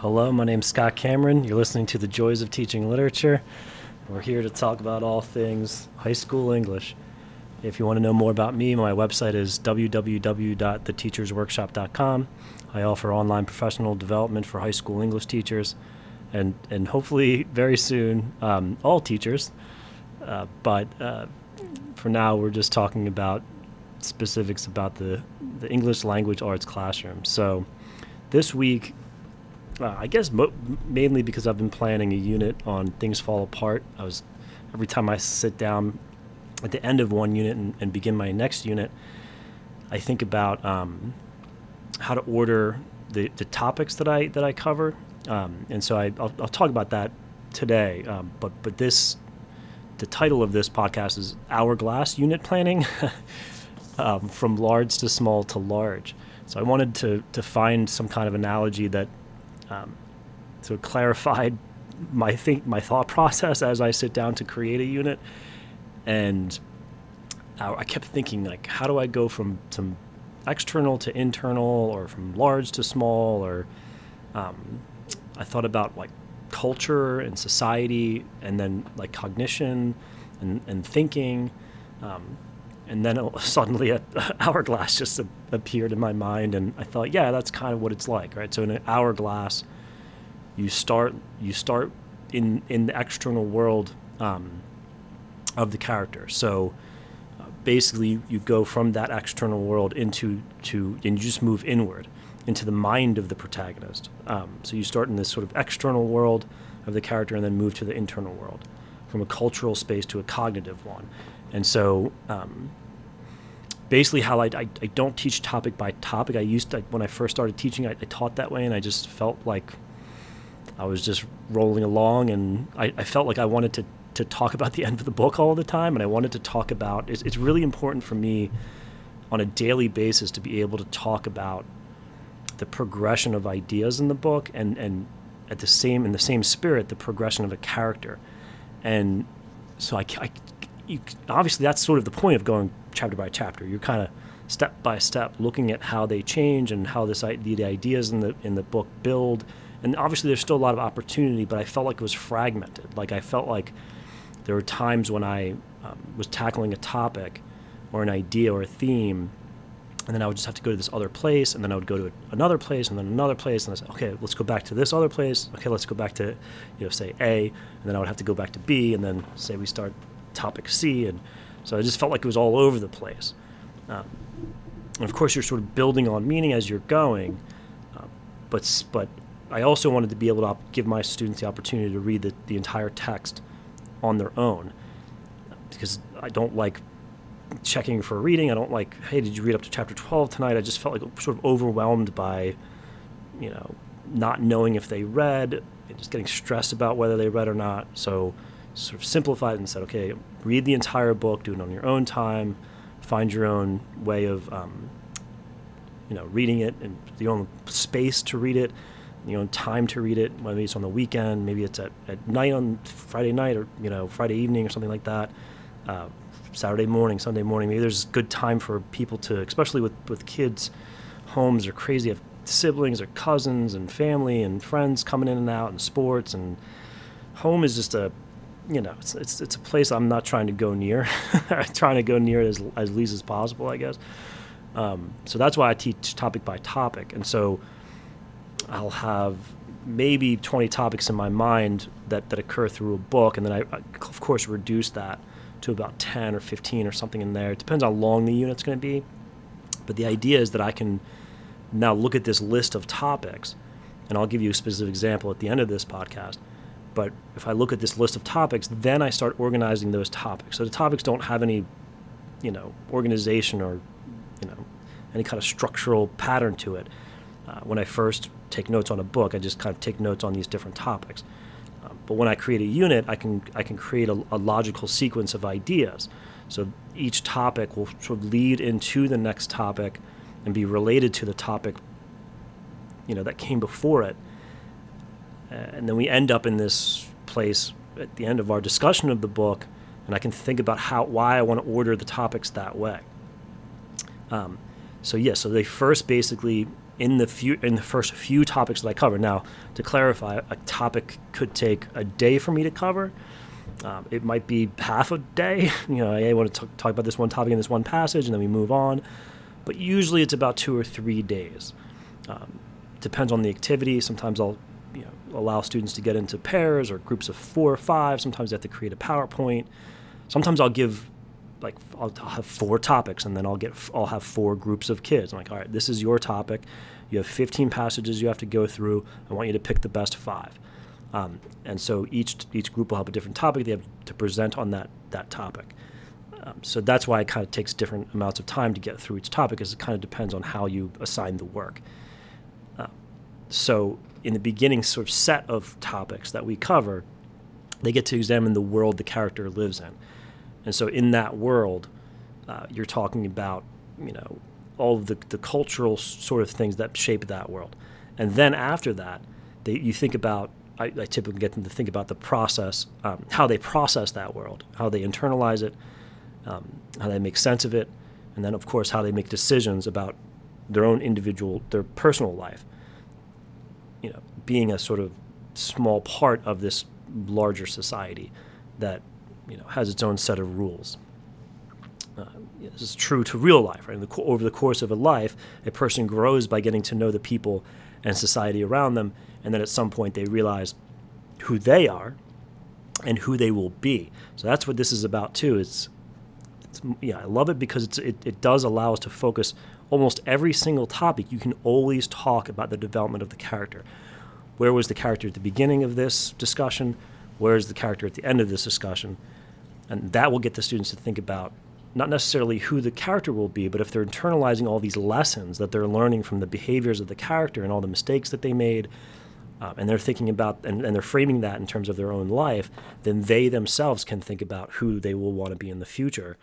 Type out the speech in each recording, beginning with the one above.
Hello, my name's Scott Cameron. You're listening to The Joys of Teaching Literature. We're here to talk about all things high school English. If you want to know more about me, my website is www.theteachersworkshop.com. I offer online professional development for high school English teachers and, and hopefully very soon um, all teachers. Uh, but uh, for now, we're just talking about specifics about the, the English language arts classroom. So this week, uh, I guess mo- mainly because I've been planning a unit on things fall apart. I was every time I sit down at the end of one unit and, and begin my next unit, I think about um, how to order the, the topics that I that I cover, um, and so I, will I'll talk about that today. Um, but but this the title of this podcast is Hourglass Unit Planning, um, from large to small to large. So I wanted to to find some kind of analogy that um, sort of clarified my think my thought process as I sit down to create a unit, and I kept thinking like, how do I go from some external to internal, or from large to small, or um, I thought about like culture and society, and then like cognition and, and thinking. Um, and then suddenly an hourglass just appeared in my mind and i thought yeah that's kind of what it's like right? So in an hourglass you start you start in in the external world um, of the character. So uh, basically you go from that external world into to and you just move inward into the mind of the protagonist. Um, so you start in this sort of external world of the character and then move to the internal world from a cultural space to a cognitive one and so, um, basically, how I, I, I, don't teach topic by topic. I used to, when I first started teaching, I, I, taught that way, and I just felt like I was just rolling along, and I, I, felt like I wanted to, to talk about the end of the book all the time, and I wanted to talk about. It's, it's really important for me on a daily basis to be able to talk about the progression of ideas in the book, and and at the same in the same spirit, the progression of a character, and so I, I you obviously that's sort of the point of going chapter by chapter. You're kind of step by step looking at how they change and how this the ideas in the in the book build. And obviously, there's still a lot of opportunity, but I felt like it was fragmented. Like I felt like there were times when I um, was tackling a topic or an idea or a theme, and then I would just have to go to this other place, and then I would go to another place, and then another place, and I said, okay, let's go back to this other place. Okay, let's go back to, you know, say A, and then I would have to go back to B, and then say we start topic C, and so I just felt like it was all over the place. Um, and of course, you're sort of building on meaning as you're going, uh, but but I also wanted to be able to give my students the opportunity to read the, the entire text on their own, because I don't like checking for reading. I don't like, hey, did you read up to chapter 12 tonight? I just felt like sort of overwhelmed by, you know, not knowing if they read, and just getting stressed about whether they read or not. So sort of simplified and said, okay, read the entire book, do it on your own time, find your own way of, um, you know, reading it and your own space to read it, your own time to read it. Maybe it's on the weekend, maybe it's at, at night on Friday night or you know Friday evening or something like that. Uh, Saturday morning, Sunday morning. Maybe there's good time for people to, especially with with kids. Homes are crazy. Have siblings or cousins and family and friends coming in and out and sports and home is just a you know, it's, it's, it's a place I'm not trying to go near. I'm trying to go near it as, as least as possible, I guess. Um, so that's why I teach topic by topic. And so I'll have maybe 20 topics in my mind that, that occur through a book. And then I, I of course, reduce that to about 10 or 15 or something in there. It depends how long the unit's going to be. But the idea is that I can now look at this list of topics, and I'll give you a specific example at the end of this podcast but if I look at this list of topics, then I start organizing those topics. So the topics don't have any, you know, organization or, you know, any kind of structural pattern to it. Uh, when I first take notes on a book, I just kind of take notes on these different topics. Um, but when I create a unit, I can I can create a, a, logical sequence of ideas. So each topic will sort of lead into the next topic, and be related to the topic, you know, that came before it uh, and then we end up in this place at the end of our discussion of the book, and I can think about how why I want to order the topics that way. Um, so yeah, so they first basically in the few in the first few topics that I cover. Now, to clarify, a topic could take a day for me to cover. Um, it might be half a day. You know, I want to talk about this one topic in this one passage, and then we move on. But usually, it's about two or three days. Um, depends on the activity. Sometimes I'll you know, allow students to get into pairs or groups of four or five. Sometimes they have to create a PowerPoint. Sometimes I'll give like I'll, have four topics and then I'll get I'll have four groups of kids. I'm like, all right, this is your topic. You have 15 passages you have to go through. I want you to pick the best five. Um, and so each each group will have a different topic they have to present on that that topic. Um, so that's why it kind of takes different amounts of time to get through each topic, because it kind of depends on how you assign the work. Uh, so in the beginning sort of set of topics that we cover, they get to examine the world the character lives in. And so in that world, uh, you're talking about, you know, all of the, the cultural sort of things that shape that world. And then after that, they, you think about, I, I typically get them to think about the process, um, how they process that world, how they internalize it, um, how they make sense of it, and then, of course, how they make decisions about their own individual, their personal life. You know, being a sort of small part of this larger society that you know has its own set of rules. Uh, this is true to real life. Right? The, over the course of a life, a person grows by getting to know the people and society around them, and then at some point they realize who they are and who they will be. So that's what this is about too. It's, it's yeah, I love it because it, it does allow us to focus almost every single topic. You can always talk about the development of the character. Where was the character at the beginning of this discussion? Where is the character at the end of this discussion? And that will get the students to think about not necessarily who the character will be, but if they're internalizing all these lessons that they're learning from the behaviors of the character and all the mistakes that they made, um, and they're thinking about and, and, they're framing that in terms of their own life, then they themselves can think about who they will want to be in the future.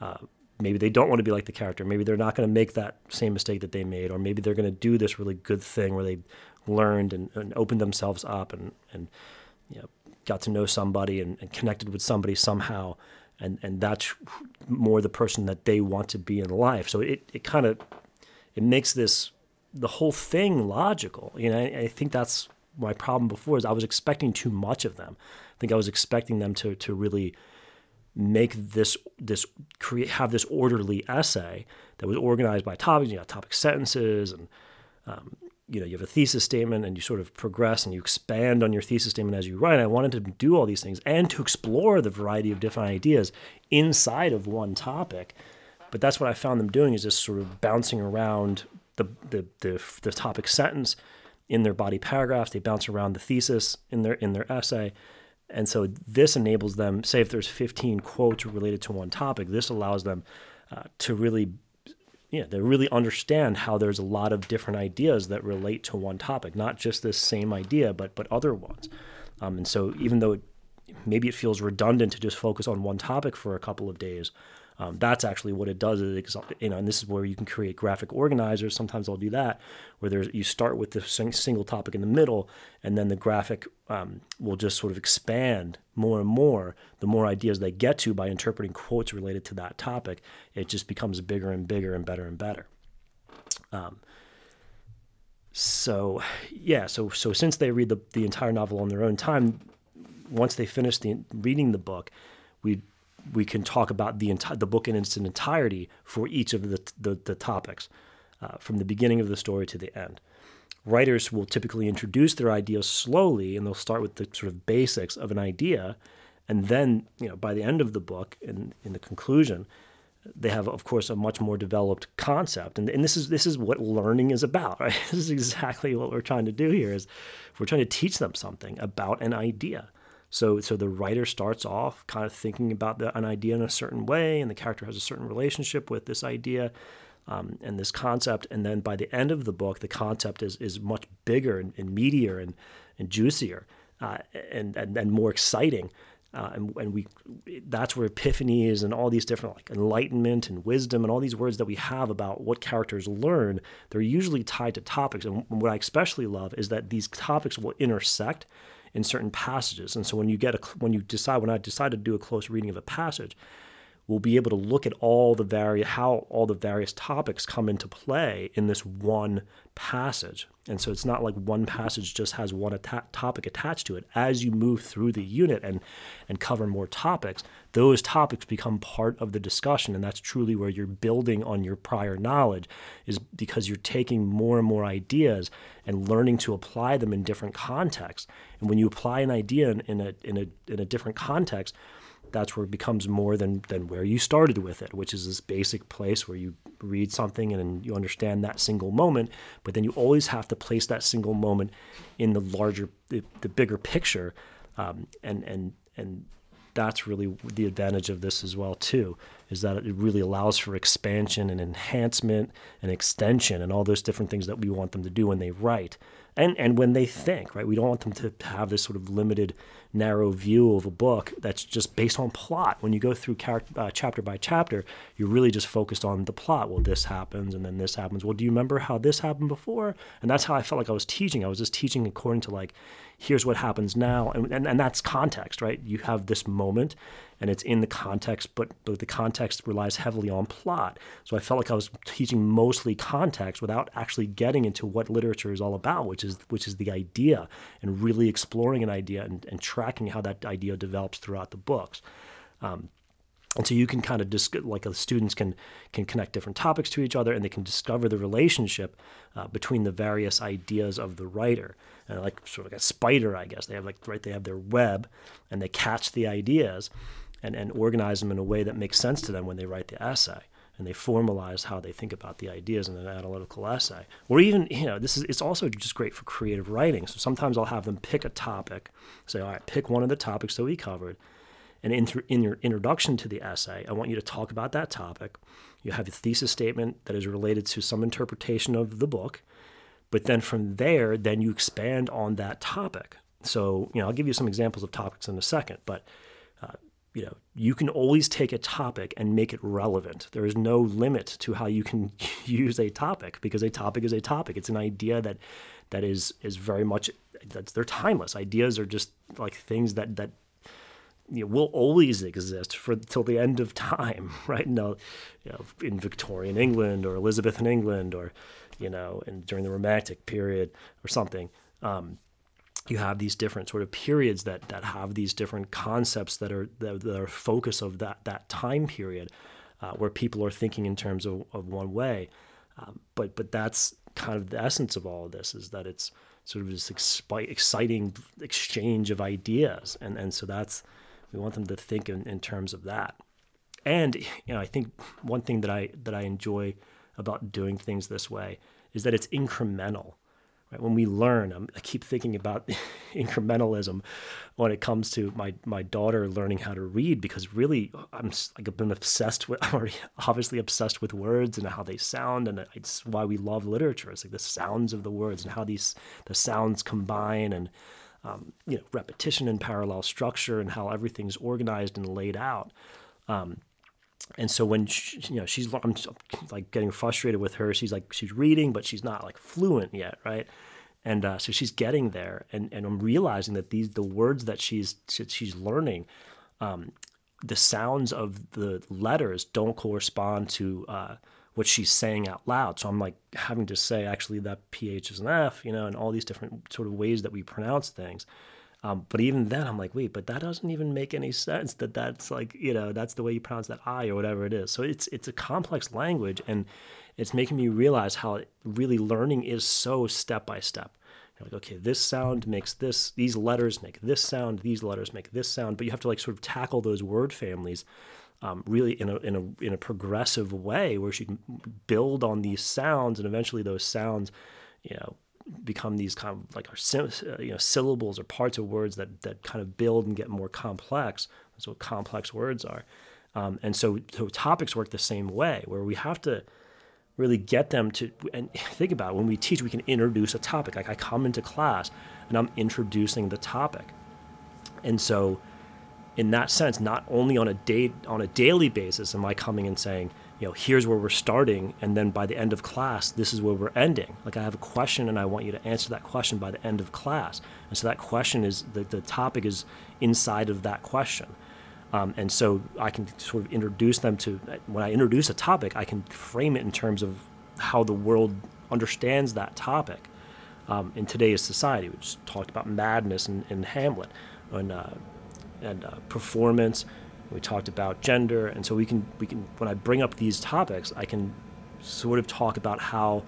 Uh, maybe they don't want to be like the character. Maybe they're not going to make that same mistake that they made, or maybe they're going to do this really good thing where they learned and, and opened themselves up and, and you know, got to know somebody and, and connected with somebody somehow. And and that's more the person that they want to be in life. So it, it kind of it makes this the whole thing logical. You know I, I, think that's my problem before is i was expecting too much of them. I think i was expecting them to to really make this this create have this orderly essay that was organized by topics you got topic sentences and um, you know you have a thesis statement and you sort of progress and you expand on your thesis statement as you write. I wanted to do all these things and to explore the variety of different ideas inside of one topic. But that's what I found them doing is just sort of bouncing around the the the, the topic sentence in their body paragraphs. They bounce around the thesis in their in their essay. And so this enables them, say if there's 15 quotes related to one topic, this allows them uh, to really yeah, they really understand how there's a lot of different ideas that relate to one topic, not just this same idea, but but other ones. Um, and so even though it, maybe it feels redundant to just focus on one topic for a couple of days, um, that's actually what it does. Is you know, and this is where you can create graphic organizers. Sometimes I'll do that, where there's you start with the single topic in the middle, and then the graphic um, will just sort of expand more and more. The more ideas they get to by interpreting quotes related to that topic, it just becomes bigger and bigger and better and better. Um, so yeah, so so since they read the the entire novel on their own time, once they finish the reading the book, we we can talk about the entire the book in its entirety for each of the the, the topics, uh, from the beginning of the story to the end. Writers will typically introduce their ideas slowly, and they'll start with the sort of basics of an idea, and then you know by the end of the book, in in the conclusion, they have of course a much more developed concept, and and this is this is what learning is about. Right? This is exactly what we're trying to do here. Is we're trying to teach them something about an idea so, so the writer starts off kind of thinking about the, an idea in a certain way, and the character has a certain relationship with this idea um, and this concept. And then by the end of the book, the concept is is much bigger and, and meatier and and juicier uh, and, and and more exciting. Uh, and, and we that's where epiphanies and all these different like enlightenment and wisdom and all these words that we have about what characters learn they're usually tied to topics and what i especially love is that these topics will intersect in certain passages. And so when you get a when you decide when I decide to do a close reading of a passage, we'll be able to look at all the vari- how all the various topics come into play in this one passage. And so it's not like one passage just has one topic attached to it. As you move through the unit and and cover more topics, those topics become part of the discussion and that's truly where you're building on your prior knowledge is because you're taking more and more ideas and learning to apply them in different contexts. And when you apply an idea in, in a in a in a different context, that's where it becomes more than than where you started with it, which is this basic place where you read something and you understand that single moment, but then you always have to place that single moment in the larger, the, the bigger picture, um, and and and that's really the advantage of this as well too is that it really allows for expansion and enhancement and extension and all those different things that we want them to do when they write and and when they think right we don't want them to have this sort of limited narrow view of a book that's just based on plot. When you go through uh, chapter by chapter you're really just focused on the plot. Well this happens and then this happens. Well do you remember how this happened before? And that's how i felt like i was teaching. I was just teaching according to like here's what happens now. And, and, and that's context right? You have this moment and it's in the context, but, but the context relies heavily on plot. So I felt like I was teaching mostly context without actually getting into what literature is all about, which is which is the idea and really exploring an idea and, and tracking how that idea develops throughout the books. Um, and so you can kind of just like the students can can connect different topics to each other and they can discover the relationship uh, between the various ideas of the writer and like sort of like a spider i guess they have like right they have their web and they catch the ideas and, and organize them in a way that makes sense to them when they write the essay and they formalize how they think about the ideas in an analytical essay. Or even you know this is it's also just great for creative writing. So sometimes i'll have them pick a topic say all right pick one of the topics that we covered. And in, th- in your introduction to the essay i want you to talk about that topic. You have a thesis statement that is related to some interpretation of the book but then from there then you expand on that topic. So you know i'll give you some examples of topics in a second but uh, you know, you can always take a topic and make it relevant. There is no limit to how you can use a topic because a topic is a topic. It's an idea that that is is very much that's they're timeless. Ideas are just like things that that you know, will always exist for till the end of time, right? No, you know, in Victorian England or Elizabethan England or you know, and during the Romantic period or something. Um, you have these different sort of periods that that have these different concepts that are that, that are focus of that that time period uh, where people are thinking in terms of, of one way. Um, but but that's kind of the essence of all of this is that it's sort of this expi- exciting exchange of ideas. And and so that's we want them to think in, in terms of that. And you know I think one thing that I that I enjoy about doing things this way is that it's incremental Right? When we learn, I'm, i keep thinking about incrementalism when it comes to my my daughter learning how to read because really I'm like I've been obsessed with I'm already obviously obsessed with words and how they sound and it's why we love literature. It's like the sounds of the words and how these the sounds combine and um, you know repetition and parallel structure and how everything's organized and laid out. Um, and so when she, you know she's I'm like getting frustrated with her she's like she's reading but she's not like fluent yet right? And uh, so she's getting there and, and i'm realizing that these the words that she's she's learning um, the sounds of the letters don't correspond to uh, what she's saying out loud. So i'm like having to say actually that ph is an f you know and all these different sort of ways that we pronounce things um, but even then, I'm like, wait, but that doesn't even make any sense. That that's like, you know, that's the way you pronounce that I or whatever it is. So it's it's a complex language, and it's making me realize how really learning is so step by step. You're like, okay, this sound makes this. These letters make this sound. These letters make this sound. But you have to like sort of tackle those word families. Um, really in a, in a in a progressive way where she can build on these sounds and eventually those sounds you know become these kind of like our uh, you know syllables or parts of words that that kind of build and get more complex. That's what complex words are. Um, and so, so topics work the same way, where we have to really get them to and think about it, when we teach, we can introduce a topic. Like I come into class and I'm introducing the topic, and so in that sense, not only on a day on a daily basis am I coming and saying, you know, here's where we're starting, and then by the end of class, this is where we're ending. Like I have a question, and I want you to answer that question by the end of class. And so that question is the, the topic is inside of that question. Um, and so I can sort of introduce them to, when I introduce a topic, I can frame it in terms of how the world understands that topic um, in today's society. We just talked about madness in, in Hamlet and, uh, and uh, performance. We talked about gender. And so we can, we can, when I bring up these topics, I can sort of talk about how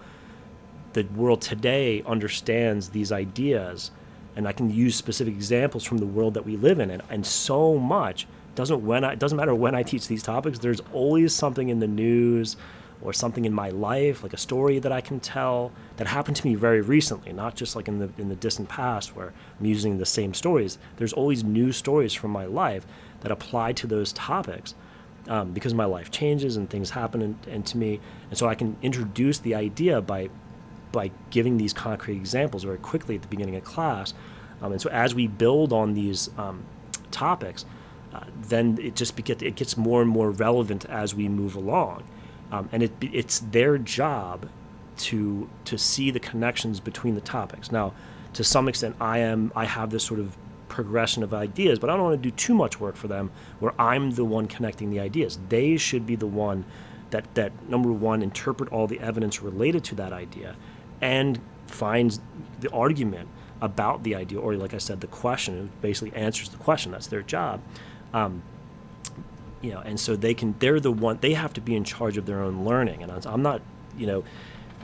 the world today understands these ideas and I can use specific examples from the world that we live in and, and so much doesn't when I, doesn't matter when I teach these topics there's always something in the news or something in my life like a story that I can tell that happened to me very recently not just like in the in the distant past where I'm using the same stories there's always new stories from my life that apply to those topics um, because my life changes and things happen and, and to me and so I can introduce the idea by by giving these concrete examples very quickly at the beginning of class. Um, and so as we build on these um, topics, uh, then it just gets it gets more and more relevant as we move along, um, and it it's their job to to see the connections between the topics. Now, to some extent, I am I have this sort of progression of ideas, but I don't want to do too much work for them where I'm the one connecting the ideas. They should be the one that that number one interpret all the evidence related to that idea and finds the argument about the idea, or like I said, the question, it basically answers the question. That's their job. Um, you know, and so they can, they're the one, they have to be in charge of their own learning. And I'm not, you know,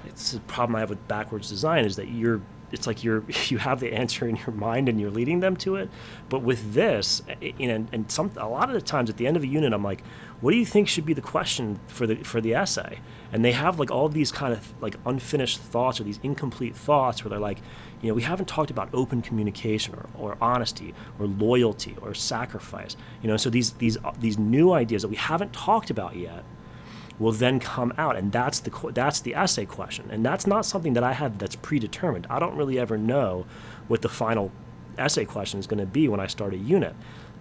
it's a problem I have with backwards design is that you're it's like you're you have the answer in your mind and you're leading them to it. But with this eh, eh, you know and some a lot of the times at the end of a unit i'm like what do you think should be the question for the for the essay? And they have like all these kind of like unfinished thoughts or these incomplete thoughts where they're like you know we haven't talked about open communication or, or honesty or loyalty or sacrifice you know? So these these these new ideas that we haven't talked about yet will then come out. And that's the that's the essay question. And that's not something that I have that's predetermined. I don't really ever know what the final essay question is going to be when I start a unit.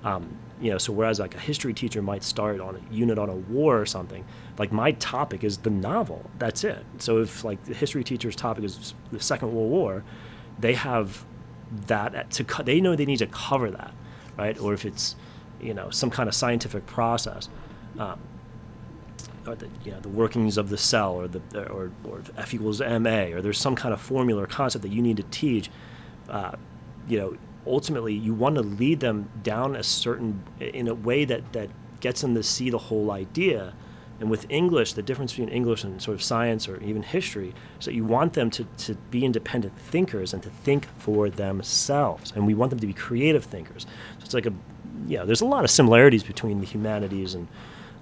Um, you know so whereas like a history teacher might start on a unit on a war or something like my topic is the novel. That's it. So if like the history teacher's topic is the second world war they have that to they know they need to cover that right? Or if it's you know some kind of scientific process. Um, or the you know the workings of the cell or the or, or F equals ma or there's some kind of formula or concept that you need to teach. Uh, you know, ultimately you want to lead them down a certain in a way that that gets them to see the whole idea. And with English, the difference between English and sort of science or even history is that you want them to, to be independent thinkers and to think for themselves. And we want them to be creative thinkers. So it's like a, you know, there's a lot of similarities between the humanities and,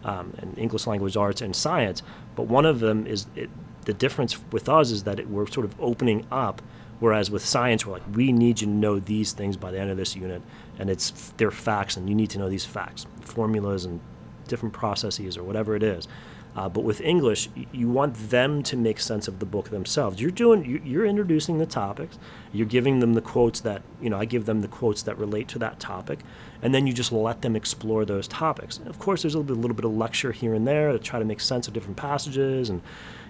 um, and English language arts and science. But one of them is it, the difference with us is that it, we're sort of opening up, whereas with science we're like we need you to know these things by the end of this unit, and it's they're facts, and you need to know these facts, formulas, and different processes or whatever it is. Uh, but with English, you want them to make sense of the book themselves. You're doing, you're introducing the topics. You're giving them the quotes that, you know, I give them the quotes that relate to that topic, and then you just let them explore those topics. And of course, there's a little bit, little bit of lecture here and there to try to make sense of different passages, and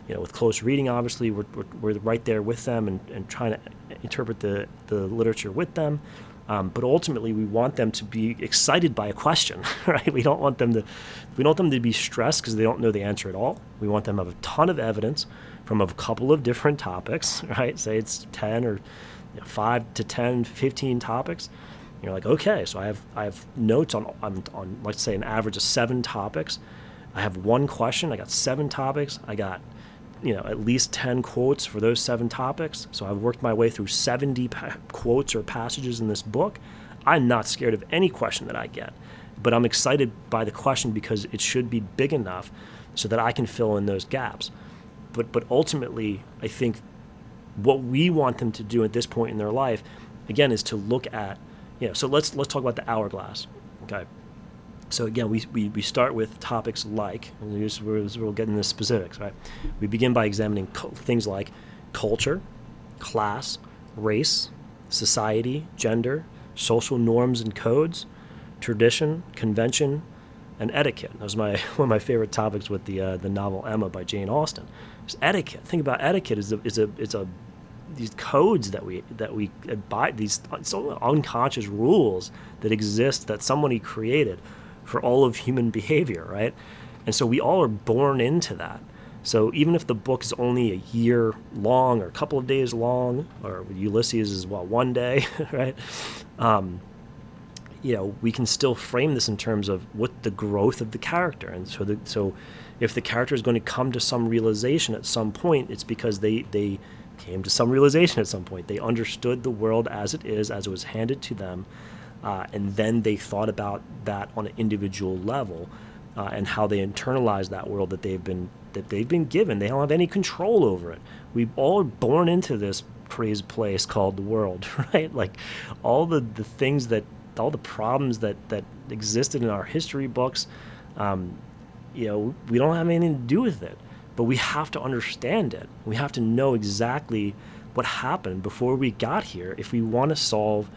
you know, with close reading, obviously, we're, we're, we're right there with them and, and trying to interpret the, the literature with them. Um, but ultimately, we want them to be excited by a question, right? We don't want them to, we don't want them to be stressed because they don't know the answer at all. We want them to have a ton of evidence from a couple of different topics, right? Say it's 10 or you know, 5 to 10, 15 topics. You're like, okay, so I have I have notes on, on, on let's say an average of seven topics. I have one question. I got seven topics. I got you know at least 10 quotes for those seven topics. So i've worked my way through 70 pa- quotes or passages in this book. I'm not scared of any question that i get but i'm excited by the question because it should be big enough so that i can fill in those gaps. But but ultimately i think what we want them to do at this point in their life again is to look at you know so let's let's talk about the hourglass okay so again, we, we, we start with topics like, and we'll get into specifics, right? We begin by examining co- things like culture, class, race, society, gender, social norms and codes, tradition, convention, and etiquette. That was my one of my favorite topics with the uh, the novel Emma by Jane Austen. It's etiquette. Think about etiquette is a is a it's a these codes that we that we abide these unconscious rules that exist that somebody created for all of human behavior, right? And so we all are born into that. So even if the book is only a year long or a couple of days long, or Ulysses is well one day, right? Um, you know, we can still frame this in terms of what the growth of the character, and so the, so if the character is going to come to some realization at some point, it's because they they came to some realization at some point. They understood the world as it is, as it was handed to them, uh, and then they thought about that on an individual level uh, and how they internalize that world that they've been that they've been given. They don't have any control over it. We all are born into this crazy place called the world, right? Like all the, the things that all the problems that that existed in our history books, um, you know, we don't have anything to do with it. But we have to understand it. We have to know exactly what happened before we got here if we want to solve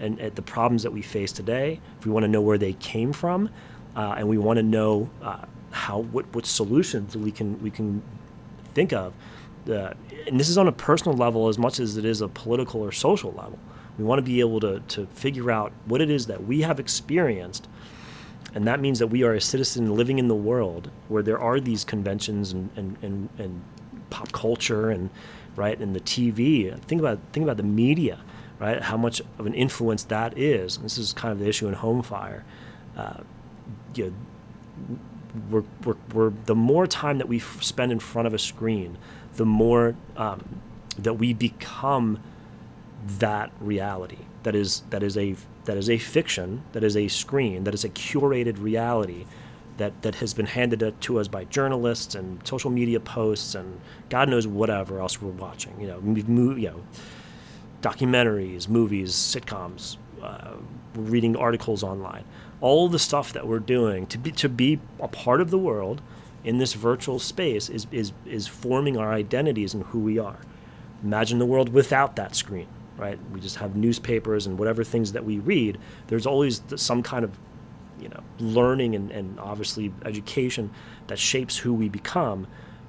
and, at the problems that we face today. If we want to know where they came from, uh, and we want to know uh, how what, what solutions we can we can think of. Uh, and this is on a personal level as much as it is a political or social level. We want to be able to, to figure out what it is that we have experienced. And that means that we are a citizen living in the world where there are these conventions and, and, and, and pop culture and right and the TV. Think about think about the media, right? How much of an influence that is. This is kind of the issue in Home Fire. Uh, you know, we're, we're, we're, the more time that we f- spend in front of a screen, the more um, that we become that reality. That is that is a that is a fiction. That is a screen. That is a curated reality. That, that has been handed to us by journalists and social media posts and God knows whatever else we're watching. You know, you know, documentaries, movies, sitcoms, uh, reading articles online all the stuff that we're doing to be to be a part of the world in this virtual space is is is forming our identities and who we are. Imagine the world without that screen, right? We just have newspapers and whatever things that we read. There's always some kind of you know learning and, and obviously education that shapes who we become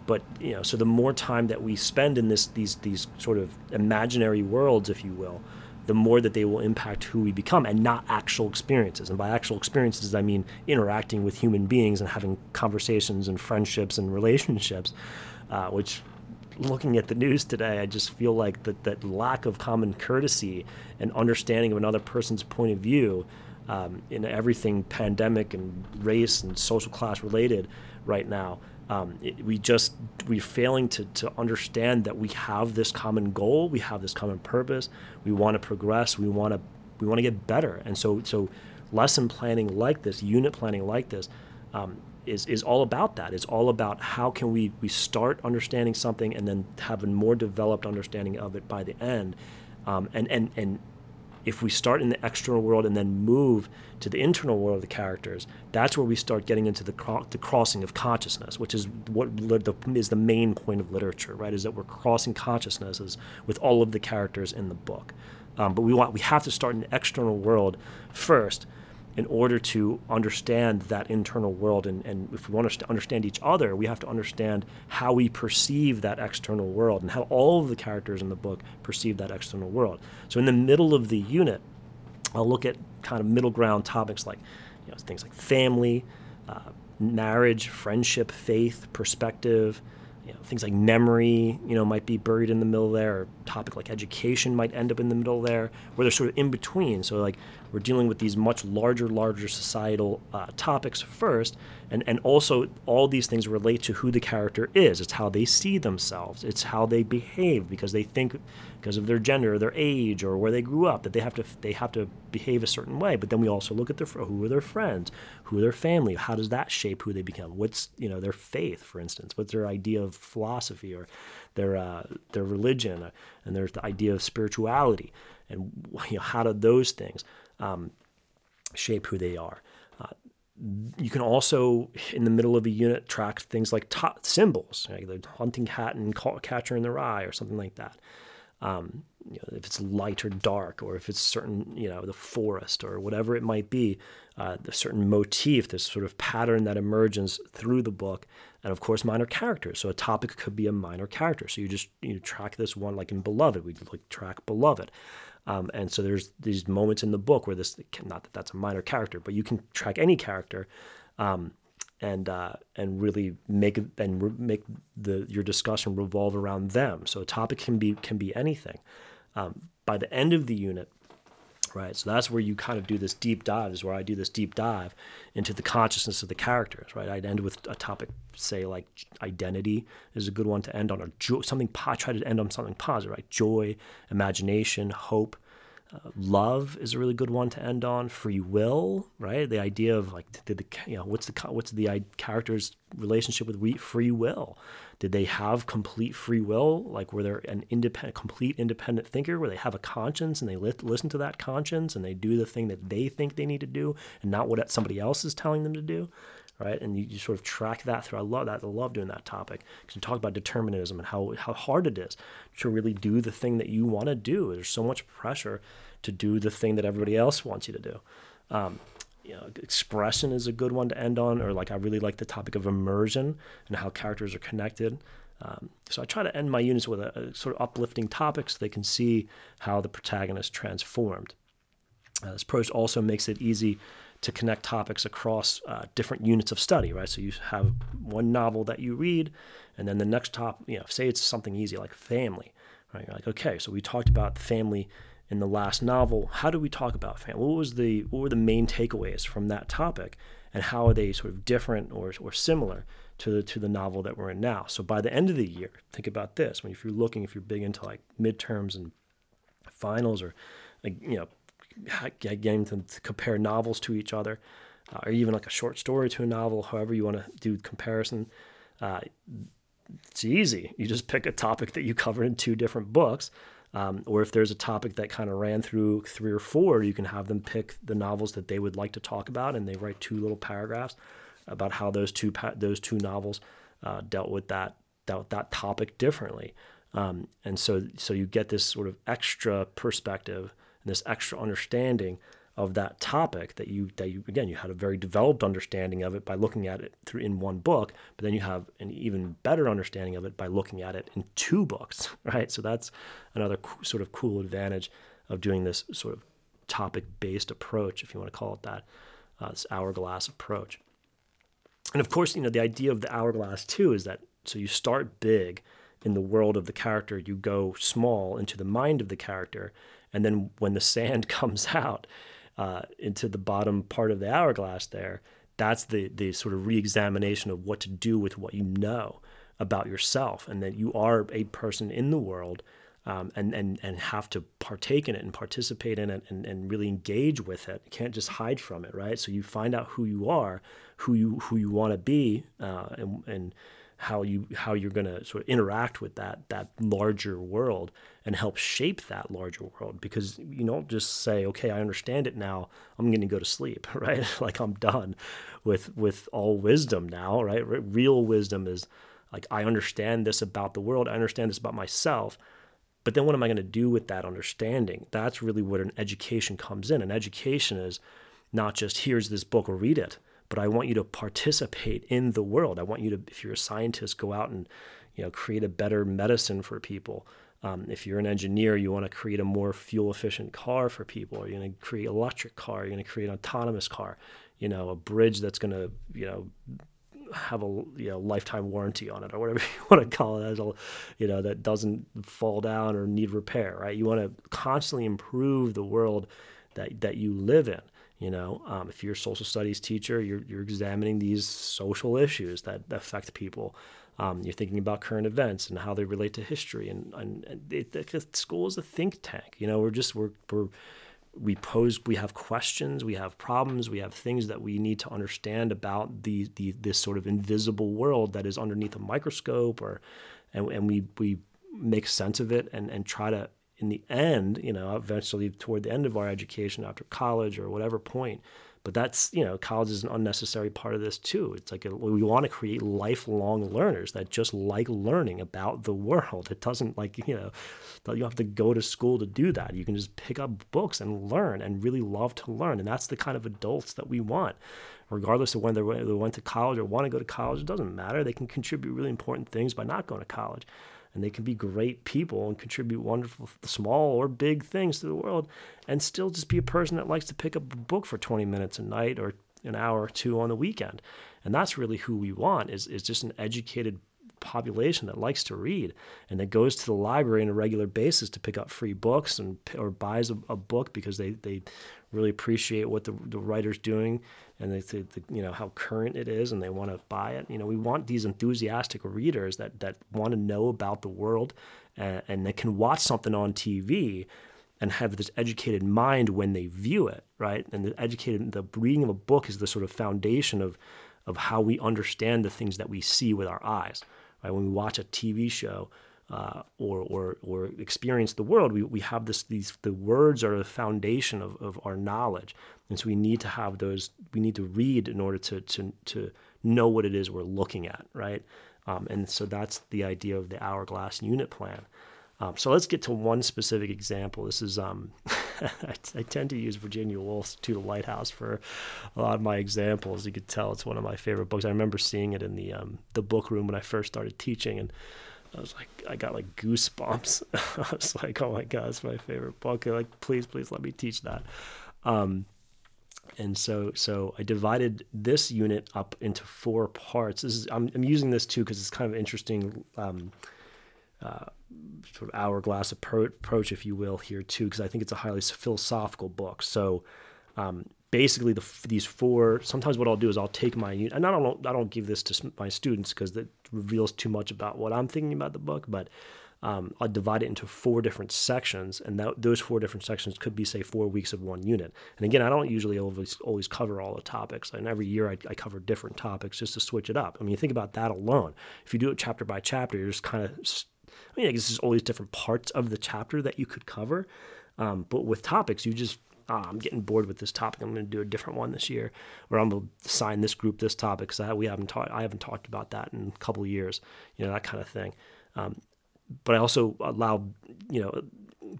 but you know so the more time that we spend in this these these sort of imaginary worlds if you will the more that they will impact who we become and not actual experiences. And by actual experiences, I mean interacting with human beings and having conversations and friendships and relationships, uh, which looking at the news today, I just feel like that, that lack of common courtesy and understanding of another person's point of view um, in everything pandemic and race and social class related right now um, it, we just we're failing to, to understand that we have this common goal we have this common purpose we want to progress we want to we want to get better. And so so lesson planning like this unit planning like this um, is, is all about that. It's all about how can we we start understanding something and then have a more developed understanding of it by the end. Um, and and and if we start in the external world and then move to the internal world of the characters, that's where we start getting into the, cro- the crossing of consciousness, which is what the, is the main point of literature, right? Is that we're crossing consciousnesses with all of the characters in the book. Um, but we want we have to start in the external world first in order to understand that internal world. And, and if we want to understand each other, we have to understand how we perceive that external world and how all of the characters in the book perceive that external world. So in the middle of the unit, I'll look at kind of middle ground topics like you know, things like family, uh, marriage, friendship, faith, perspective. You know, things like memory, you know, might be buried in the middle there. Or topic like education might end up in the middle there, where they're sort of in between. So like we're dealing with these much larger, larger societal uh, topics first, and and also all these things relate to who the character is. It's how they see themselves. It's how they behave because they think because of their gender, their age, or where they grew up that they have to they have to behave a certain way. But then we also look at their who are their friends, who are their family, how does that shape who they become? What's you know their faith, for instance? What's their idea of philosophy or their uh, their religion, uh, and their the idea of spirituality, and you know, how do those things um, shape who they are? Uh, you can also, in the middle of a unit, track things like symbols, like the hunting hat and catcher in the rye, or something like that. Um, you know, if it's light or dark, or if it's certain, you know, the forest or whatever it might be, uh, the certain motif, this sort of pattern that emerges through the book, and of course minor characters. So a topic could be a minor character. So you just you track this one, like in Beloved, we like track Beloved, um, and so there's these moments in the book where this, not that that's a minor character, but you can track any character. Um, and uh, and really make and re- make the your discussion revolve around them. So a topic can be can be anything. Um, by the end of the unit, right? So that's where you kind of do this deep dive. Is where I do this deep dive into the consciousness of the characters, right? I'd end with a topic, say like identity is a good one to end on, or joy, something. I try to end on something positive, right? Joy, imagination, hope. Uh, love is a really good one to end on. Free will, right? The idea of like, did the you know what's the what's the character's relationship with free will? Did they have complete free will? Like, were they an independent, complete independent thinker where they have a conscience and they li- listen to that conscience and they do the thing that they think they need to do and not what somebody else is telling them to do? Right? And you, you, sort of track that through. I love that. I love doing that topic because you talk about determinism and how, how hard it is to really do the thing that you want to do. There's so much pressure to do the thing that everybody else wants you to do. Um, you know, expression is a good one to end on, or like I really like the topic of immersion and how characters are connected. Um, so I try to end my units with a, a, sort of uplifting topic so they can see how the protagonist transformed. Uh, this approach also makes it easy to connect topics across uh, different units of study, right? So you have one novel that you read, and then the next top, you know, say it's something easy like family, right? You're like, okay, so we talked about family in the last novel. How do we talk about family? What was the what were the main takeaways from that topic, and how are they sort of different or, or similar to the to the novel that we're in now? So by the end of the year, think about this: when if you're looking, if you're big into like midterms and finals, or like you know getting to, to compare novels to each other, uh, or even like a short story to a novel, however you want to do comparison. Uh, it's easy. You just pick a topic that you covered in two different books. Um, or if there's a topic that kind of ran through three or four, you can have them pick the novels that they would like to talk about, and they write two little paragraphs about how those two those two novels uh, dealt with that dealt that topic differently. Um, and so so you get this sort of extra perspective this extra understanding of that topic that you that you again you had a very developed understanding of it by looking at it through in one book but then you have an even better understanding of it by looking at it in two books right? So that's another co- sort of cool advantage of doing this sort of topic based approach if you want to call it that uh, this hourglass approach. And of course you know the idea of the hourglass too is that so you start big in the world of the character you go small into the mind of the character and then when the sand comes out uh, into the bottom part of the hourglass there, that's the, the sort of re-examination of what to do with what you know about yourself and that you are a person in the world um, and, and, and have to partake in it and participate in it and, and really engage with it. You can't just hide from it, right? So you find out who you are, who you, who you want to be, uh, and, and how you how you're going to sort of interact with that that larger world and help shape that larger world. Because you don't just say okay I understand it now. I'm going to go to sleep right? Like I'm done with with all wisdom now right? Real wisdom is like I understand this about the world. I understand this about myself. But then what am I going to do with that understanding? That's really where an education comes in. An education is not just here's this book or read it but I want you to participate in the world. I want you to, if you're a scientist, go out and you know create a better medicine for people. Um, if you're an engineer, you want to create a more fuel efficient car for people. You're going to create an electric car. You're going to create an autonomous car. You know, a bridge that's going to you know have a you know lifetime warranty on it or whatever you want to call it as a you know that doesn't fall down or need repair right you want to constantly improve the world that that you live in you know, um, if you're a social studies teacher, you're, you're examining these social issues that affect people. Um, you're thinking about current events and how they relate to history. And, and, it, school is a think tank. You know, we're just, we're, we're, we pose, we have questions, we have problems, we have things that we need to understand about the, the this sort of invisible world that is underneath a microscope or, and, and we, we make sense of it and, and try to in the end, you know, eventually toward the end of our education after college or whatever point, but that's you know college is an unnecessary part of this too. It's like a, we want to create lifelong learners that just like learning about the world. It doesn't like you know that you have to go to school to do that. You can just pick up books and learn and really love to learn. And that's the kind of adults that we want. Regardless of whether they went to college or want to go to college it doesn't matter. They can contribute really important things by not going to college and they can be great people and contribute wonderful small or big things to the world and still just be a person that likes to pick up a book for 20 minutes a night or an hour or two on the weekend. And that's really who we want is, is just an educated population that likes to read and that goes to the library on a regular basis to pick up free books and or buys a, a book because they, they really appreciate what the, the writer's doing and they, they, you know how current it is and they want to buy it. You know we want these enthusiastic readers that that want to know about the world and, and they can watch something on TV and have this educated mind when they view it right? And the educated the reading of a book is the sort of foundation of of how we understand the things that we see with our eyes right? When we watch a TV show uh, or, or, or experience the world, we, we have this, these, the words are the foundation of, of our knowledge. And so we need to have those, we need to read in order to, to, to know what it is we're looking at, right? Um, and so that's the idea of the hourglass unit plan. Um, so let's get to one specific example. This is, um, I, I, tend to use Virginia Woolf's To the Lighthouse for a lot of my examples. You could tell it's one of my favorite books. I remember seeing it in the, um, the book room when I first started teaching. And I was like, I got like goosebumps. I was like, oh my god, it's my favorite book. like, please, please let me teach that. Um, and so, so I divided this unit up into four parts. This is I'm, I'm using this too because it's kind of interesting. Um, uh, sort of hourglass approach, if you will, here too, because I think it's a highly philosophical book. So, um, basically the, these four sometimes what i'll do is i'll take my and i don't i don't give this to my students because that reveals too much about what i'm thinking about the book but um, i'll divide it into four different sections and that, those four different sections could be say four weeks of one unit. And again i don't usually always, always cover all the topics. And every year I, I cover different topics just to switch it up. I mean think about that alone. If you do it chapter by chapter you're just kind of i mean i guess there's these different parts of the chapter that you could cover um, but with topics you just oh, I'm getting bored with this topic. I'm going to do a different one this year, or I'm going to assign this group this topic because we haven't talked. I haven't talked about that in a couple of years. You know that kind of thing. Um, but I also allow, you know,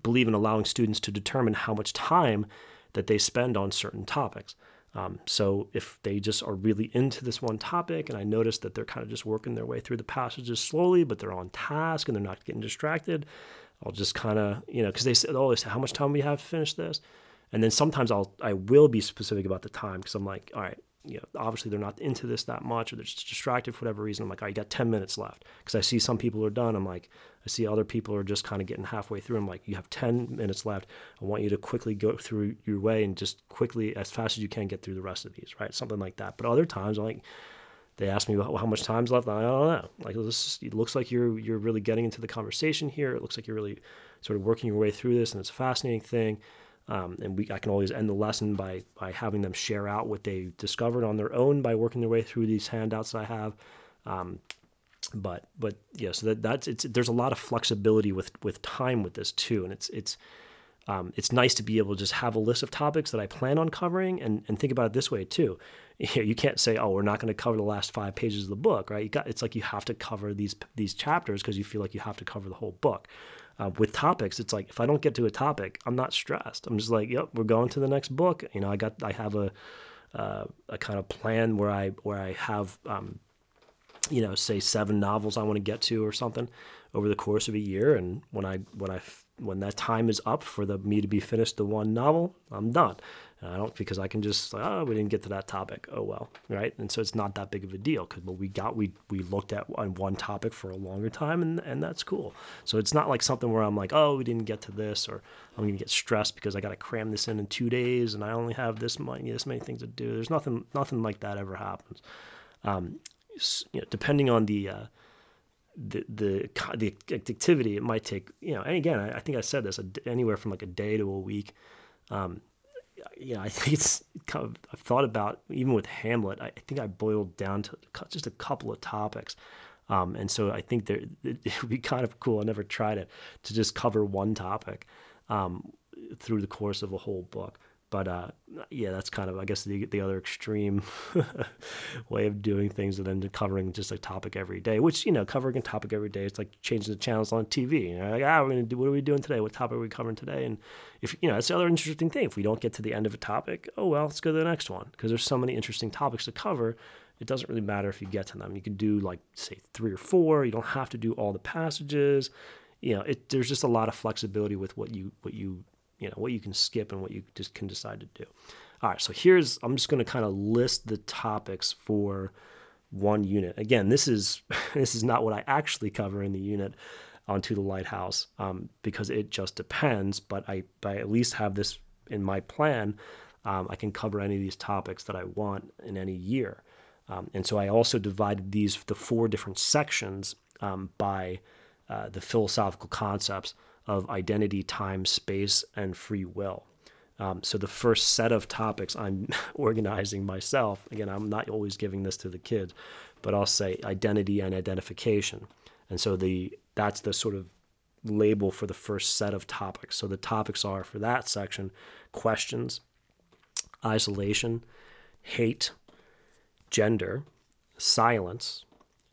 believe in allowing students to determine how much time that they spend on certain topics. Um, so if they just are really into this one topic, and I notice that they're kind of just working their way through the passages slowly, but they're on task and they're not getting distracted, I'll just kind of, you know, because they said, oh, how much time we have to finish this? And then sometimes I'll I will be specific about the time because I'm like, all right, you know, obviously they're not into this that much or they're just distracted for whatever reason. I'm like, I got 10 minutes left because I see some people are done. I'm like, I see other people are just kind of getting halfway through. I'm like, you have 10 minutes left. I want you to quickly go through your way and just quickly, as fast as you can, get through the rest of these, right? Something like that. But other times, I'm like, they ask me how much time's left. I don't know. Like this, it looks like you're you're really getting into the conversation here. It looks like you're really sort of working your way through this, and it's a fascinating thing. Um, and we, I can always end the lesson by, by having them share out what they discovered on their own by working their way through these handouts that I have. Um, but but yeah, so that, that's it's there's a lot of flexibility with with time with this too, and it's it's um, it's nice to be able to just have a list of topics that I plan on covering and, and think about it this way too. You can't say, oh, we're not going to cover the last five pages of the book, right? You got, it's like you have to cover these these chapters because you feel like you have to cover the whole book. Uh, with topics, it's like if I don't get to a topic, I'm not stressed. I'm just like, yep, we're going to the next book. You know, I got I have a uh, a kind of plan where I where I have um, you know say seven novels I want to get to or something over the course of a year, and when I when I when that time is up for the me to be finished the one novel, I'm done. I don't because I can just oh we didn't get to that topic. Oh well right? And so it's not that big of a deal because what we got we we looked at on one topic for a longer time and and that's cool. So it's not like something where I'm like oh we didn't get to this or I'm gonna get stressed because I got to cram this in in two days and I only have this many this many things to do. There's nothing nothing like that ever happens. Um, you know, depending on the uh, the the the activity it might take you know and again I, I think I said this anywhere from like a day to a week. Um, you know, I think it's kind of, I've thought about even with Hamlet. I think I boiled down to just a couple of topics, um, and so I think there it would be kind of cool. I never tried it to just cover one topic um, through the course of a whole book, but uh, yeah, that's kind of I guess the the other extreme way of doing things, and then covering just a topic every day. Which you know, covering a topic every day, it's like changing the channels on TV. You know, like ah, we're gonna do what are we doing today? What topic are we covering today? And if you know, that's the other interesting thing. If we don't get to the end of a topic, oh well, let's go to the next one because there's so many interesting topics to cover. It doesn't really matter if you get to them. You can do like say three or four. You don't have to do all the passages. You know, it, there's just a lot of flexibility with what you what you you know what you can skip and what you just can decide to do. All right, so here's I'm just going to kind of list the topics for one unit. Again, this is this is not what I actually cover in the unit on To the Lighthouse um, because it just depends. But I, I at least have this in my plan. Um, I can cover any of these topics that I want in any year. Um, and so I also divided these the four different sections um, by uh, the philosophical concepts of identity, time, space, and free will. Um, so the first set of topics I'm organizing myself. Again, I'm not always giving this to the kids, but I'll say identity and identification. And so the that's the sort of label for the first set of topics. So the topics are for that section questions, isolation, hate, gender, silence,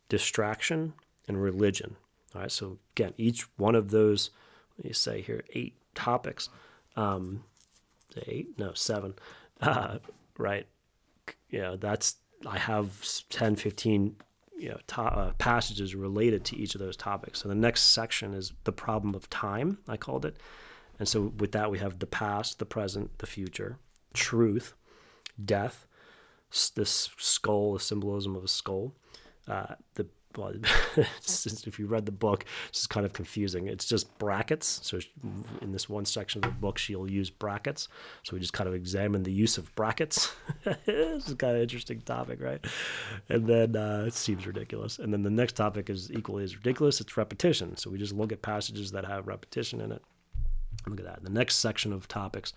distraction, and religion. All right, so again, each one of those you say here eight topics, um, eight no seven, uh, right? You know that's I have 10, 15 you know to, uh, passages related to each of those topics. So the next section is the problem of time. I called it, and so with that we have the past, the present, the future, truth, death, this skull, the symbolism of a skull, uh, the well, since if you read the book, this is kind of confusing. It's just brackets. So in this one section of the book, she'll use brackets. So we just kind of examine the use of brackets. this is kind of interesting topic, right? And then uh, it seems ridiculous. And then the next topic is equally as ridiculous. It's repetition. So we just look at passages that have repetition in it. Look at that. The next section of topics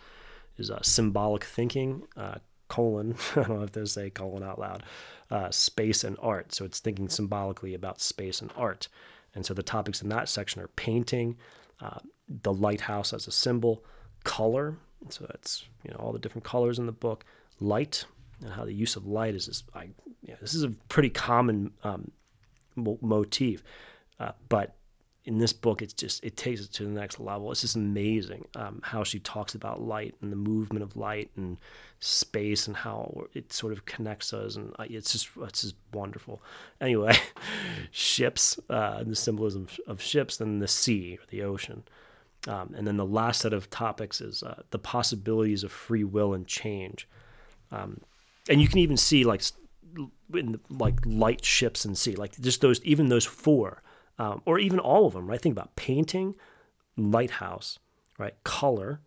is uh, symbolic thinking, uh, colon, I don't have to say colon out loud, uh, space and art. So it's thinking symbolically about space and art. And so the topics in that section are painting, uh, the lighthouse as a symbol, color. So that's you know all the different colors in the book, light, and how the use of light is this. I, you know, this is a pretty common um, motif, uh, but in this book, it's just it takes it to the next level. It's just amazing um, how she talks about light and the movement of light and space and how it sort of connects us, and it's just it's just wonderful. Anyway, ships, uh, the symbolism of ships, then the sea or the ocean, um, and then the last set of topics is uh, the possibilities of free will and change, um, and you can even see like in the, like light ships and sea, like just those even those four um, or even all of them, right? Think about painting, lighthouse, right? Color,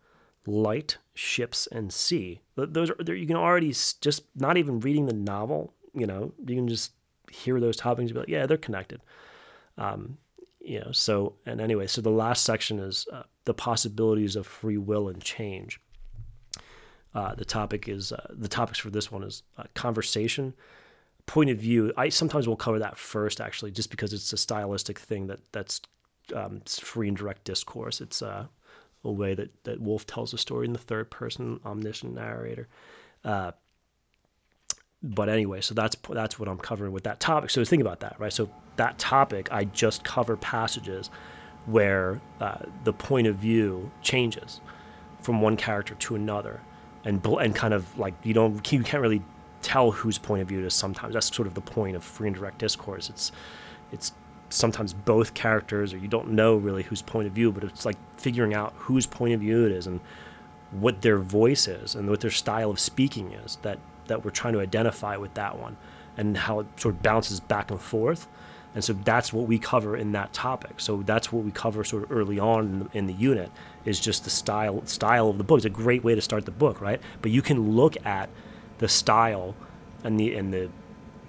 light, ships, and sea. Those are you can already just not even reading the novel. You know, you can just hear those topics and be like, yeah, they're connected. Um, you know, so and anyway, so the last section is uh, the possibilities of free will and change. Uh, the topic is uh, the topics for this one is uh, conversation, point of view, I sometimes will cover that first, actually, just because it's a stylistic thing that that's um, free indirect discourse. It's uh, a way that, that Woolf tells a story in the third person, omniscient narrator. Uh, but anyway, so that's that's what I'm covering with that topic. So think about that, right? So that topic, I just cover passages where uh, the point of view changes from one character to another, and and kind of like you don't you can't really tell whose point of view it is sometimes. That's sort of the point of free indirect discourse. It's it's sometimes both characters or you don't know really whose point of view, but it's like figuring out whose point of view it is and what their voice is and what their style of speaking is that that we're trying to identify with that one and how it sort of bounces back and forth. And so that's what we cover in that topic. So that's what we cover sort of early on in the, in the unit is just the style style of the book. It's a great way to start the book, right? But you can look at the style and the and the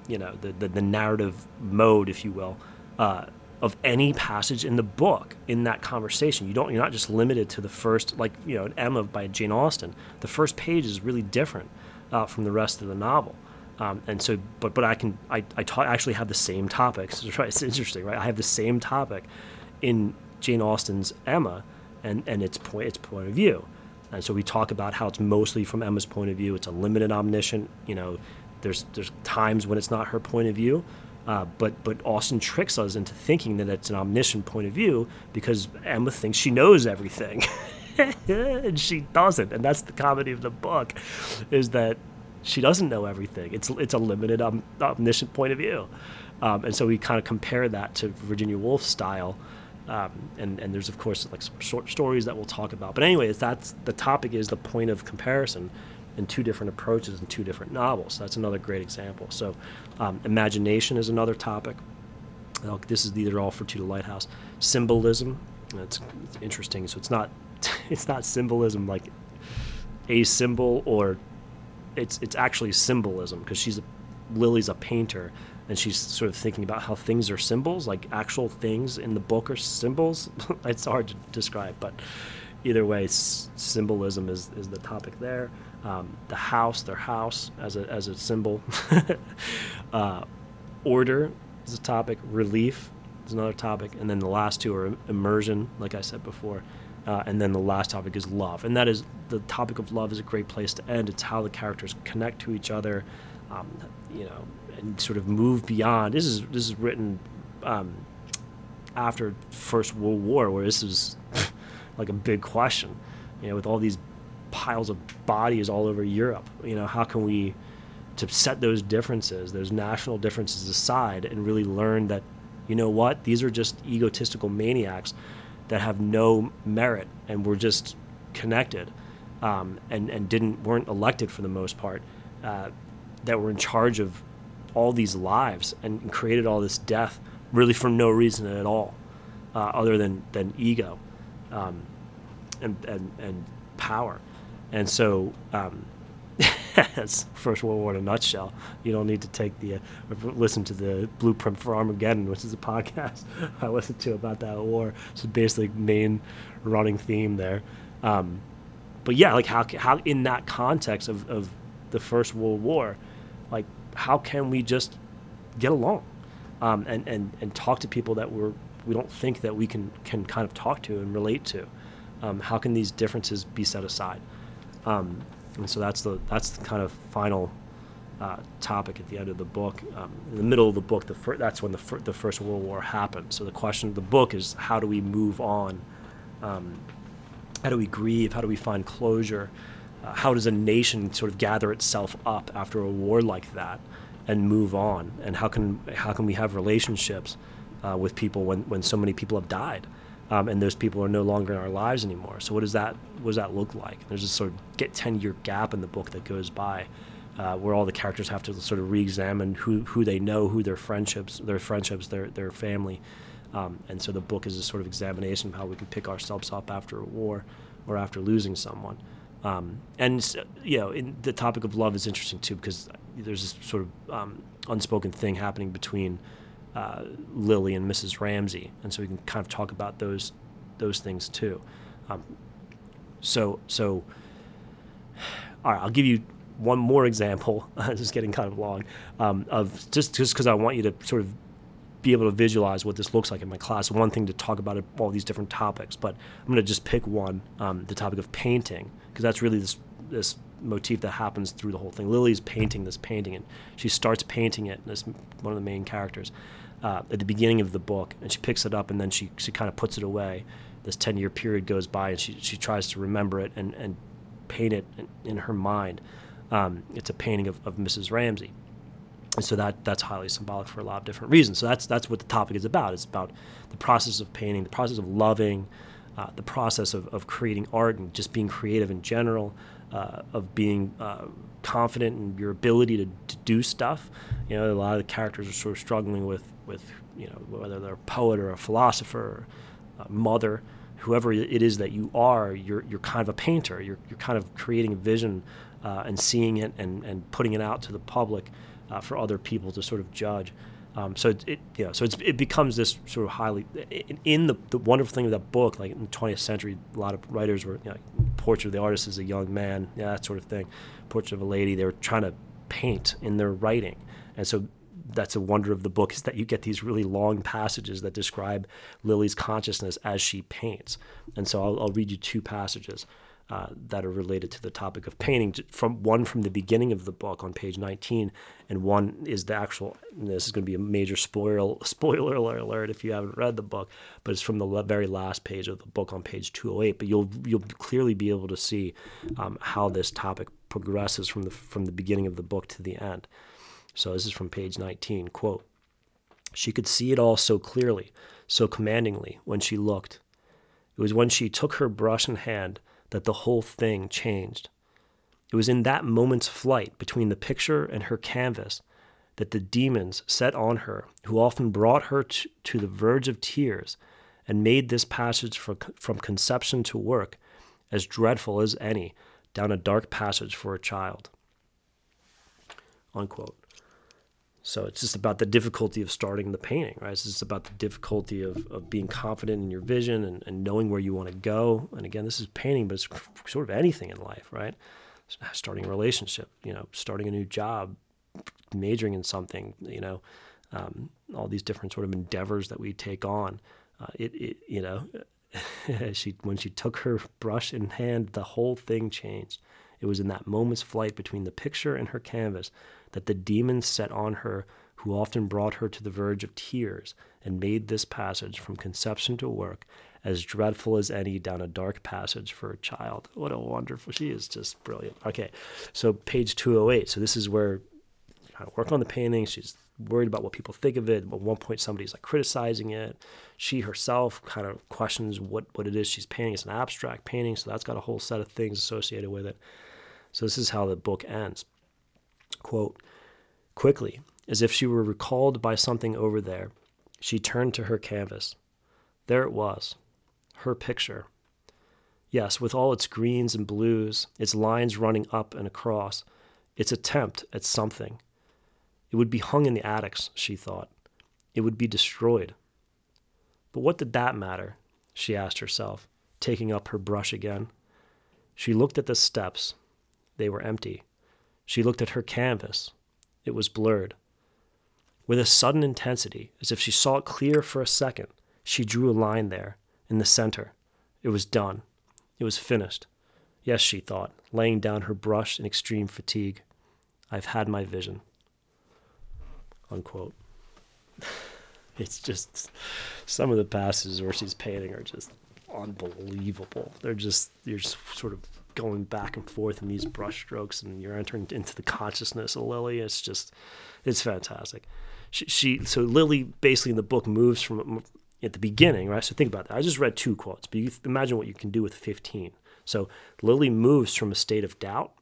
you know the the, the narrative mode, if you will, uh, of any passage in the book in that conversation. You don't you're not just limited to the first like you know Emma by Jane Austen. The first page is really different uh, from the rest of the novel. Um, and so, but but I can I I ta- actually have the same topics. It's interesting, right? I have the same topic in Jane Austen's Emma, and and its point its point of view. And so we talk about how it's mostly from Emma's point of view. It's a limited omniscient. You know, there's there's times when it's not her point of view, uh, but but Austen tricks us into thinking that it's an omniscient point of view because Emma thinks she knows everything, and she doesn't. And that's the comedy of the book, is that she doesn't know everything. It's it's a limited um, omniscient point of view, um, and so we kind of compare that to Virginia Woolf's style. Um, and and there's of course like some short stories that we'll talk about. But anyway, that's the topic is the point of comparison in two different approaches in two different novels. That's another great example. So, um, imagination is another topic. This is these are all for To the Lighthouse. Symbolism. It's, it's interesting. So it's not it's not symbolism like a symbol or it's it's actually symbolism because she's a, Lily's a painter and she's sort of thinking about how things are symbols, like actual things in the book are symbols. it's hard to describe, but either way, s- symbolism is, is the topic there. Um, the house, their house as a, as a symbol. uh, order is a topic. Relief is another topic. And then the last two are immersion, like I said before. Uh, and then the last topic is love. And that is the topic of love is a great place to end. It's how the characters connect to each other, um, you know, and sort of move beyond. This is this is written um, after First World War, where this is like a big question, you know, with all these piles of bodies all over Europe. You know, how can we to set those differences, those national differences aside, and really learn that, you know what, these are just egotistical maniacs that have no merit, and we're just connected, um, and and didn't weren't elected for the most part, uh, that were in charge of all these lives and created all this death really for no reason at all, uh, other than than ego, um, and, and and power, and so. Um, First World War in a nutshell. You don't need to take the uh, listen to the Blueprint for Armageddon, which is a podcast I listened to about that war. So basically, main running theme there. Um, but yeah, like how how in that context of, of the First World War, like how can we just get along um, and, and, and talk to people that we're, we don't think that we can, can kind of talk to and relate to? Um, how can these differences be set aside? Um, and so that's the, that's the kind of final uh, topic at the end of the book. Um, in the middle of the book, the fir- that's when the, fir- the First World War happened. So the question of the book is how do we move on? Um, how do we grieve? How do we find closure? Uh, how does a nation sort of gather itself up after a war like that and move on? And how can how can we have relationships uh, with people when, when so many people have died, um, and those people are no longer in our lives anymore? So what does that what does that look like? There's this sort of get ten year gap in the book that goes by. Uh, where all the characters have to sort of re-examine who, who they know, who their friendships, their friendships, their their family, um, and so the book is a sort of examination of how we can pick ourselves up after a war or after losing someone. Um, and you know, in, the topic of love is interesting too because there's this sort of um, unspoken thing happening between uh, Lily and Mrs. Ramsay, and so we can kind of talk about those those things too. Um, so so, all right, I'll give you one more example. this is getting kind of long um, of just just because I want you to sort of be able to visualize what this looks like in my class. One thing to talk about all these different topics, but I'm going to just pick one, um, the topic of painting because that's really this this motif that happens through the whole thing. Lily's painting this painting, and she starts painting it. This one of the main characters uh, at the beginning of the book, and she picks it up, and then she she kind of puts it away. This ten year period goes by, and she she tries to remember it and and paint it in, in her mind. Um, it's a painting of, of Mrs. Ramsay, and so that that's highly symbolic for a lot of different reasons. So that's that's what the topic is about. It's about the process of painting, the process of loving, uh, the process of, of creating art and just being creative in general, uh, of being uh, confident in your ability to, to do stuff. You know, a lot of the characters are sort of struggling with, with you know, whether they're a poet or a philosopher, or a mother, whoever it is that you are, you're, you're kind of a painter. You're, you're kind of creating a vision uh, and seeing it and, and putting it out to the public uh, for other people to sort of judge. Um, so it, it, you know, so it becomes this sort of highly in, in, the, the wonderful thing of that book. Like in the 20th century, a lot of writers were you know, portrait of the artist as a young man, yeah, that sort of thing. Portrait of a lady. They were trying to paint in their writing, and so that's a wonder of the book is that you get these really long passages that describe Lily's consciousness as she paints. And so I'll, I'll read you two passages. Uh, that are related to the topic of painting. From one from the beginning of the book on page 19, and one is the actual. this is going to be a major spoiler spoiler alert if you haven't read the book, but it's from the very last page of the book on page 208. But you'll you'll clearly be able to see um, how this topic progresses from the from the beginning of the book to the end. So this is from page 19. Quote. She could see it all so clearly, so commandingly when she looked. It was when she took her brush in hand that the whole thing changed. It was in that moment's flight between the picture and her canvas that the demons set on her, who often brought her to, the verge of tears and made this passage from conception to work as dreadful as any down a dark passage for a child. Unquote. So it's just about the difficulty of starting the painting, right? It's just about the difficulty of, of being confident in your vision and, and knowing where you want to go. And again, this is painting, but it's sort of anything in life, right? Starting a relationship, you know, starting a new job, majoring in something, you know, um, all these different sort of endeavors that we take on. Uh, it, it, you know, she when she took her brush in hand, the whole thing changed. It was in that moment's flight between the picture and her canvas that the demons set on her, who often brought her to the verge of tears, and made this passage from conception to work as dreadful as any down a dark passage for a child. What a wonderful, she is just brilliant. Okay, so page 208. So this is where I work on the painting. She's worried about what people think of it. At one point, somebody's like criticizing it. She herself kind of questions what, what it is she's painting. It's an abstract painting, so that's got a whole set of things associated with it. So this is how the book ends. Quote, quickly, as if she were recalled by something over there, she turned to her canvas. There it was, her picture. Yes, with all its greens and blues, its lines running up and across, its attempt at something. It would be hung in the attics, she thought. It would be destroyed. But what did that matter? she asked herself, taking up her brush again. She looked at the steps. They were empty. She looked at her canvas. It was blurred. With a sudden intensity, as if she saw it clear for a second, she drew a line there, in the center. It was done. It was finished. Yes, she thought, laying down her brush in extreme fatigue. I've had my vision. Unquote. It's just some of the passages where she's painting are just unbelievable. They're just you're just sort of going back and forth in these brushstrokes, and you're entering into the consciousness of Lily. It's just, it's fantastic. She, she so Lily basically in the book moves from at the beginning, right? So think about that. I just read two quotes, but you imagine what you can do with 15. So Lily moves from a state of doubt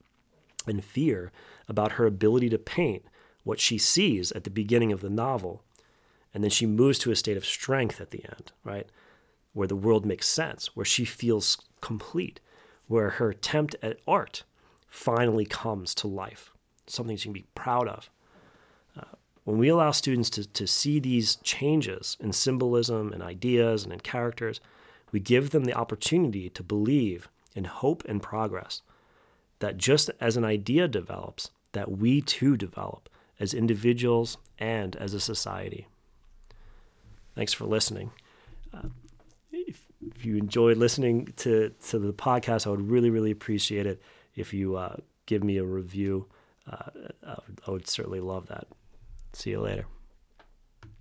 and fear about her ability to paint what she sees at the beginning of the novel, and then she moves to a state of strength at the end, right? Where the world makes sense, where she feels complete where her attempt at art finally comes to life, something she can be proud of. Uh, when we allow students to, to see these changes in symbolism and ideas and in characters, we give them the opportunity to believe in hope and progress. That just as an idea develops, that we too develop as individuals and as a society. Thanks for listening. Uh, if you enjoyed listening to, to the podcast, I would really, really appreciate it if you uh, give me a review. Uh, I, would, I would certainly love that. See you later.